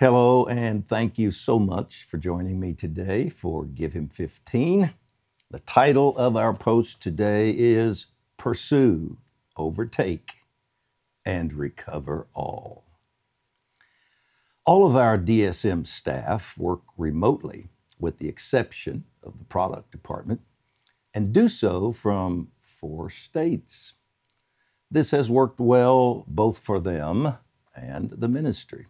Hello, and thank you so much for joining me today for Give Him 15. The title of our post today is Pursue, Overtake, and Recover All. All of our DSM staff work remotely, with the exception of the product department, and do so from four states. This has worked well both for them and the ministry.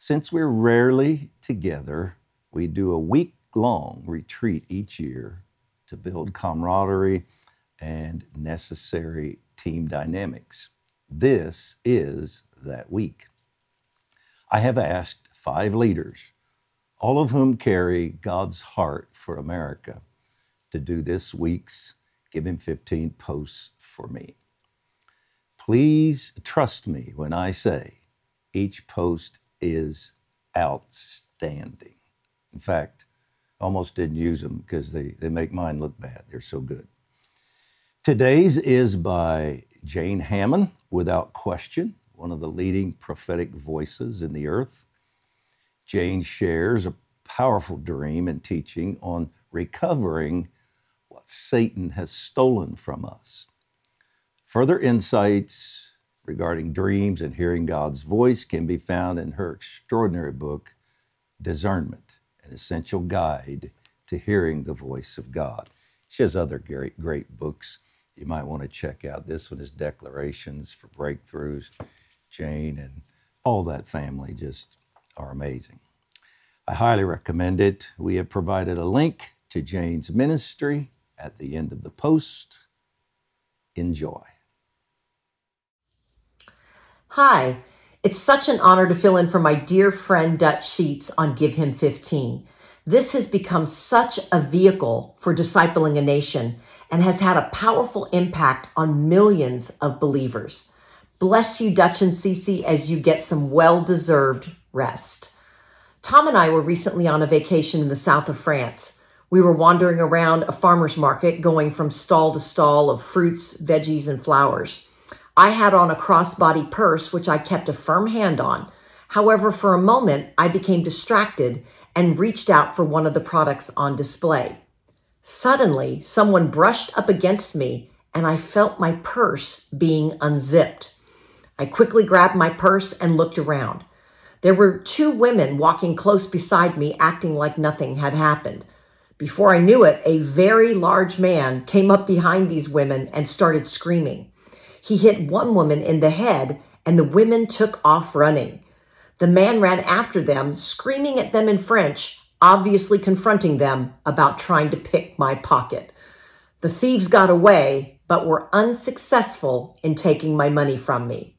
Since we're rarely together, we do a week long retreat each year to build camaraderie and necessary team dynamics. This is that week. I have asked five leaders, all of whom carry God's heart for America, to do this week's Give Him 15 posts for me. Please trust me when I say each post is outstanding. In fact, almost didn't use them because they, they make mine look bad. They're so good. Today's is by Jane Hamon, without question, one of the leading prophetic voices in the earth. Jane shares a powerful dream and teaching on recovering what Satan has stolen from us. Further insights regarding dreams and hearing God's voice can be found in her extraordinary book, Discernment, an essential guide to hearing the voice of God. She has other great, great books you might want to check out. This one is Declarations for Breakthroughs. Jane and all that family just are amazing. I highly recommend it. We have provided a link to Jane's ministry at the end of the post. Enjoy. Hi, it's such an honor to fill in for my dear friend Dutch Sheets on Give Him 15. This has become such a vehicle for discipling a nation and has had a powerful impact on millions of believers. Bless you, Dutch and Ceci, as you get some well deserved rest. Tom and I were recently on a vacation in the south of France. We were wandering around a farmer's market, going from stall to stall of fruits, veggies, and flowers. I had on a crossbody purse, which I kept a firm hand on. However, for a moment, I became distracted and reached out for one of the products on display. Suddenly, someone brushed up against me and I felt my purse being unzipped. I quickly grabbed my purse and looked around. There were two women walking close beside me, acting like nothing had happened. Before I knew it, a very large man came up behind these women and started screaming. He hit one woman in the head, and the women took off running. The man ran after them, screaming at them in French, obviously confronting them about trying to pick my pocket. The thieves got away, but were unsuccessful in taking my money from me.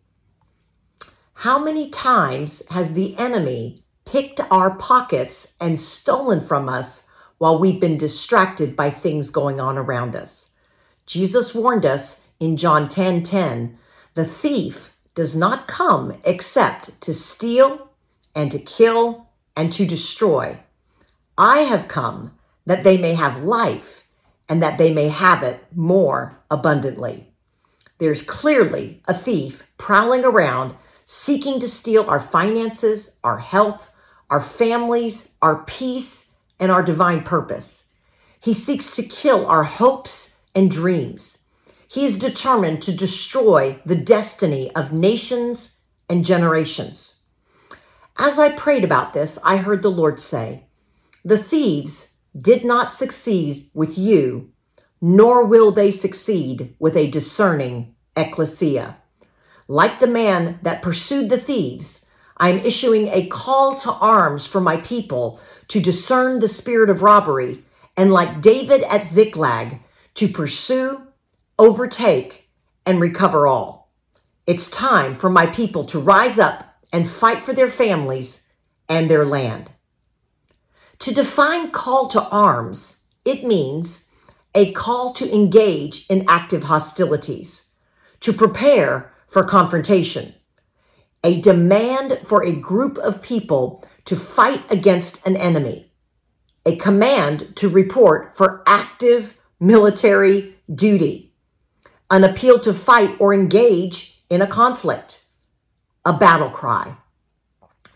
How many times has the enemy picked our pockets and stolen from us while we've been distracted by things going on around us? Jesus warned us in John 10 10, the thief does not come except to steal and to kill and to destroy. I have come that they may have life and that they may have it more abundantly. There's clearly a thief prowling around seeking to steal our finances, our health, our families, our peace, and our divine purpose. He seeks to kill our hopes and dreams. He is determined to destroy the destiny of nations and generations. As I prayed about this, I heard the Lord say, The thieves did not succeed with you, nor will they succeed with a discerning ecclesia. Like the man that pursued the thieves, I am issuing a call to arms for my people to discern the spirit of robbery, and like David at Ziklag, to pursue overtake, and recover all. It's time for my people to rise up and fight for their families and their land. To define call to arms, it means a call to engage in active hostilities, to prepare for confrontation, a demand for a group of people to fight against an enemy, a command to report for active military duty an appeal to fight or engage in a conflict, a battle cry.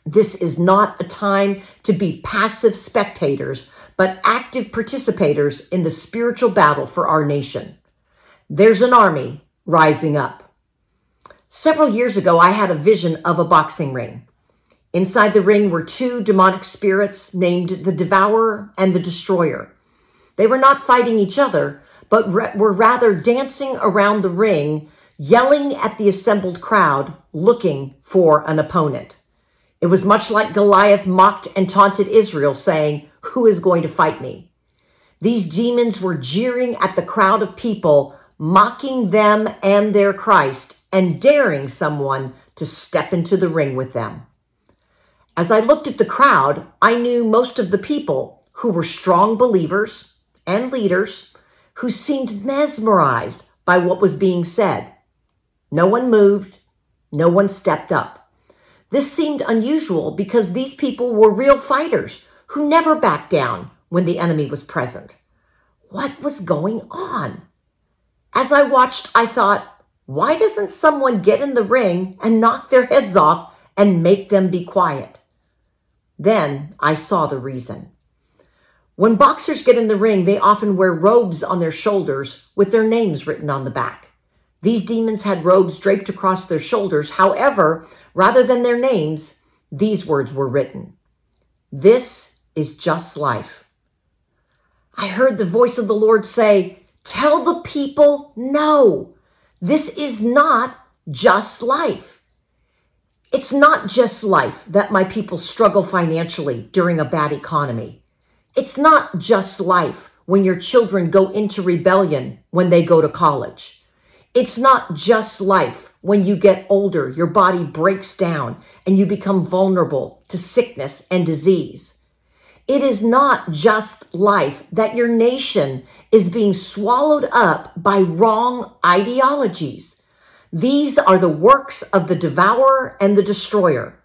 This is not a time to be passive spectators, but active participators in the spiritual battle for our nation. There's an army rising up. Several years ago, I had a vision of a boxing ring. Inside the ring were two demonic spirits named the Devourer and the Destroyer. They were not fighting each other, but were rather dancing around the ring, yelling at the assembled crowd, looking for an opponent. It was much like Goliath mocked and taunted Israel, saying, Who is going to fight me? These demons were jeering at the crowd of people, mocking them and their Christ, and daring someone to step into the ring with them. As I looked at the crowd, I knew most of the people who were strong believers and leaders who seemed mesmerized by what was being said. No one moved, no one stepped up. This seemed unusual because these people were real fighters who never backed down when the enemy was present. What was going on? As I watched, I thought, why doesn't someone get in the ring and knock their heads off and make them be quiet? Then I saw the reason. When boxers get in the ring, they often wear robes on their shoulders with their names written on the back. These demons had robes draped across their shoulders. However, rather than their names, these words were written This is just life. I heard the voice of the Lord say, Tell the people no, this is not just life. It's not just life that my people struggle financially during a bad economy. It's not just life when your children go into rebellion when they go to college. It's not just life when you get older, your body breaks down and you become vulnerable to sickness and disease. It is not just life that your nation is being swallowed up by wrong ideologies. These are the works of the devourer and the destroyer.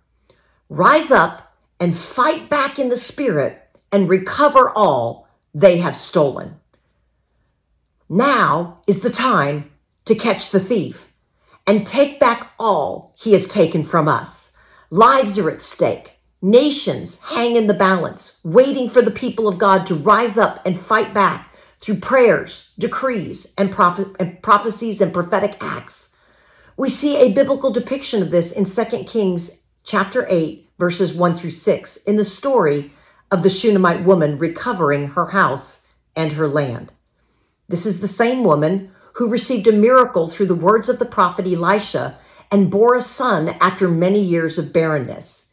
Rise up and fight back in the spirit and recover all they have stolen. Now is the time to catch the thief and take back all he has taken from us. Lives are at stake. Nations hang in the balance, waiting for the people of God to rise up and fight back through prayers, decrees, and, and prophecies and prophetic acts. We see a biblical depiction of this in 2 Kings chapter 8, verses 1 through 6, in the story of the Shunammite woman recovering her house and her land. This is the same woman who received a miracle through the words of the prophet Elisha and bore a son after many years of barrenness.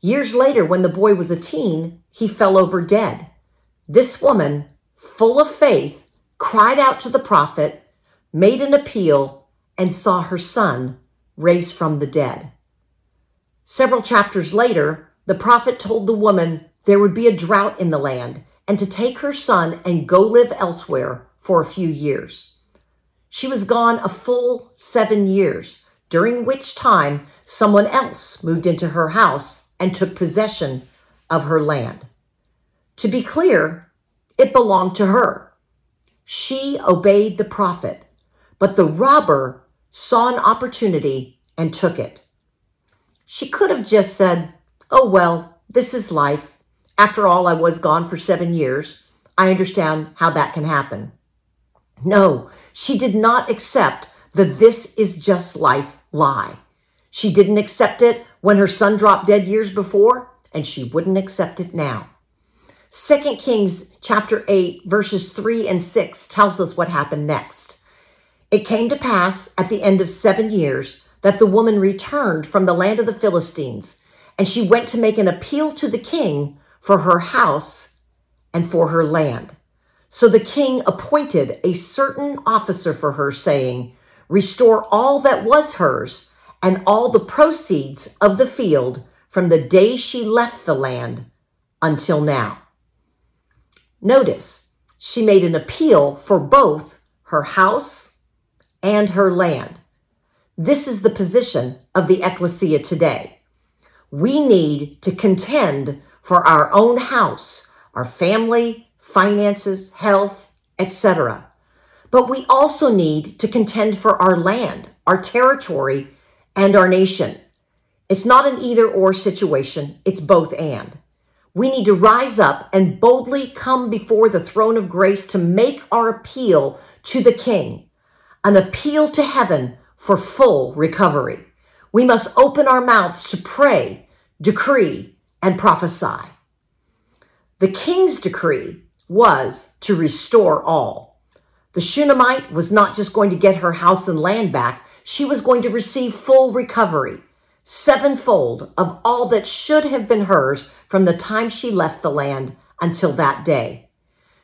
Years later, when the boy was a teen, he fell over dead. This woman, full of faith, cried out to the prophet, made an appeal, and saw her son raised from the dead. Several chapters later, the prophet told the woman there would be a drought in the land and to take her son and go live elsewhere for a few years. She was gone a full seven years, during which time someone else moved into her house and took possession of her land. To be clear, it belonged to her. She obeyed the prophet, but the robber saw an opportunity and took it. She could have just said, Oh, well, this is life. After all, I was gone for seven years. I understand how that can happen. No, she did not accept the this is just life lie. She didn't accept it when her son dropped dead years before, and she wouldn't accept it now. 2 Kings chapter 8 verses 3 and 6 tells us what happened next. It came to pass at the end of seven years that the woman returned from the land of the Philistines, and she went to make an appeal to the king for her house and for her land. So the king appointed a certain officer for her, saying, Restore all that was hers and all the proceeds of the field from the day she left the land until now. Notice, she made an appeal for both her house and her land. This is the position of the ecclesia today. We need to contend for our own house, our family, finances, health, etc. But we also need to contend for our land, our territory, and our nation. It's not an either or situation, it's both and. We need to rise up and boldly come before the throne of grace to make our appeal to the King, an appeal to heaven for full recovery. We must open our mouths to pray, decree, and prophesy. The king's decree was to restore all. The Shunammite was not just going to get her house and land back, she was going to receive full recovery, sevenfold of all that should have been hers from the time she left the land until that day.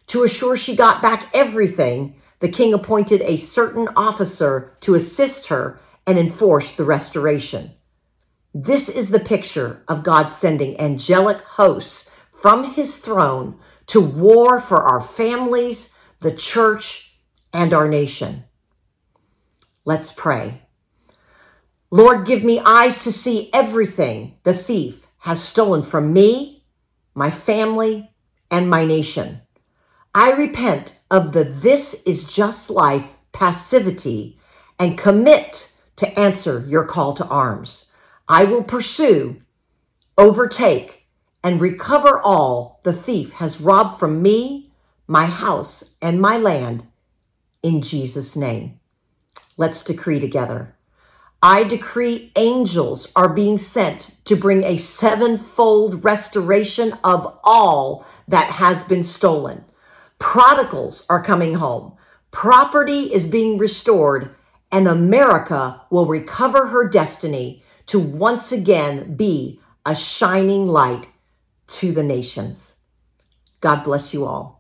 To assure she got back everything, the king appointed a certain officer to assist her and enforce the restoration. This is the picture of God sending angelic hosts from his throne to war for our families, the church, and our nation. Let's pray. Lord, give me eyes to see everything the thief has stolen from me, my family, and my nation. I repent of the this is just life passivity and commit to answer your call to arms. I will pursue, overtake, and recover all the thief has robbed from me, my house, and my land in Jesus' name. Let's decree together. I decree angels are being sent to bring a sevenfold restoration of all that has been stolen. Prodigals are coming home. Property is being restored, and America will recover her destiny to once again be a shining light to the nations. God bless you all.